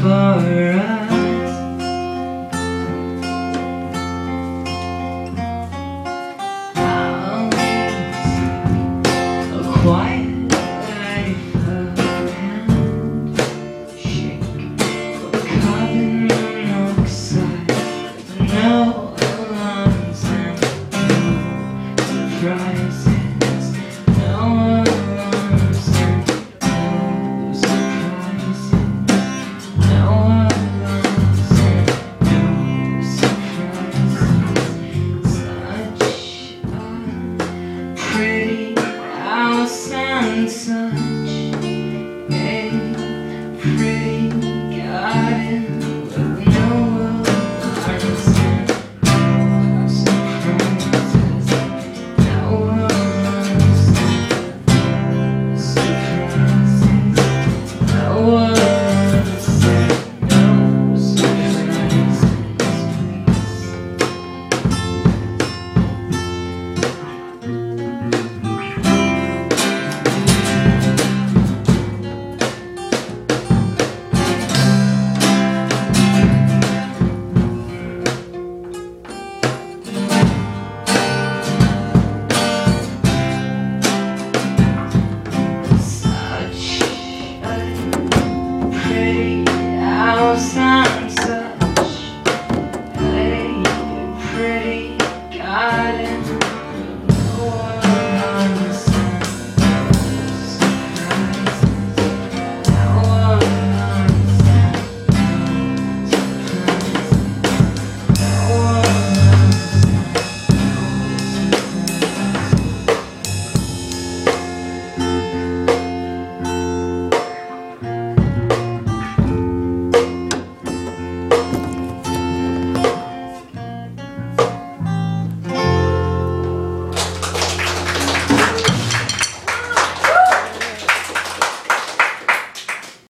for us Always a quiet life of handshake carbon monoxide No alarms and no surprise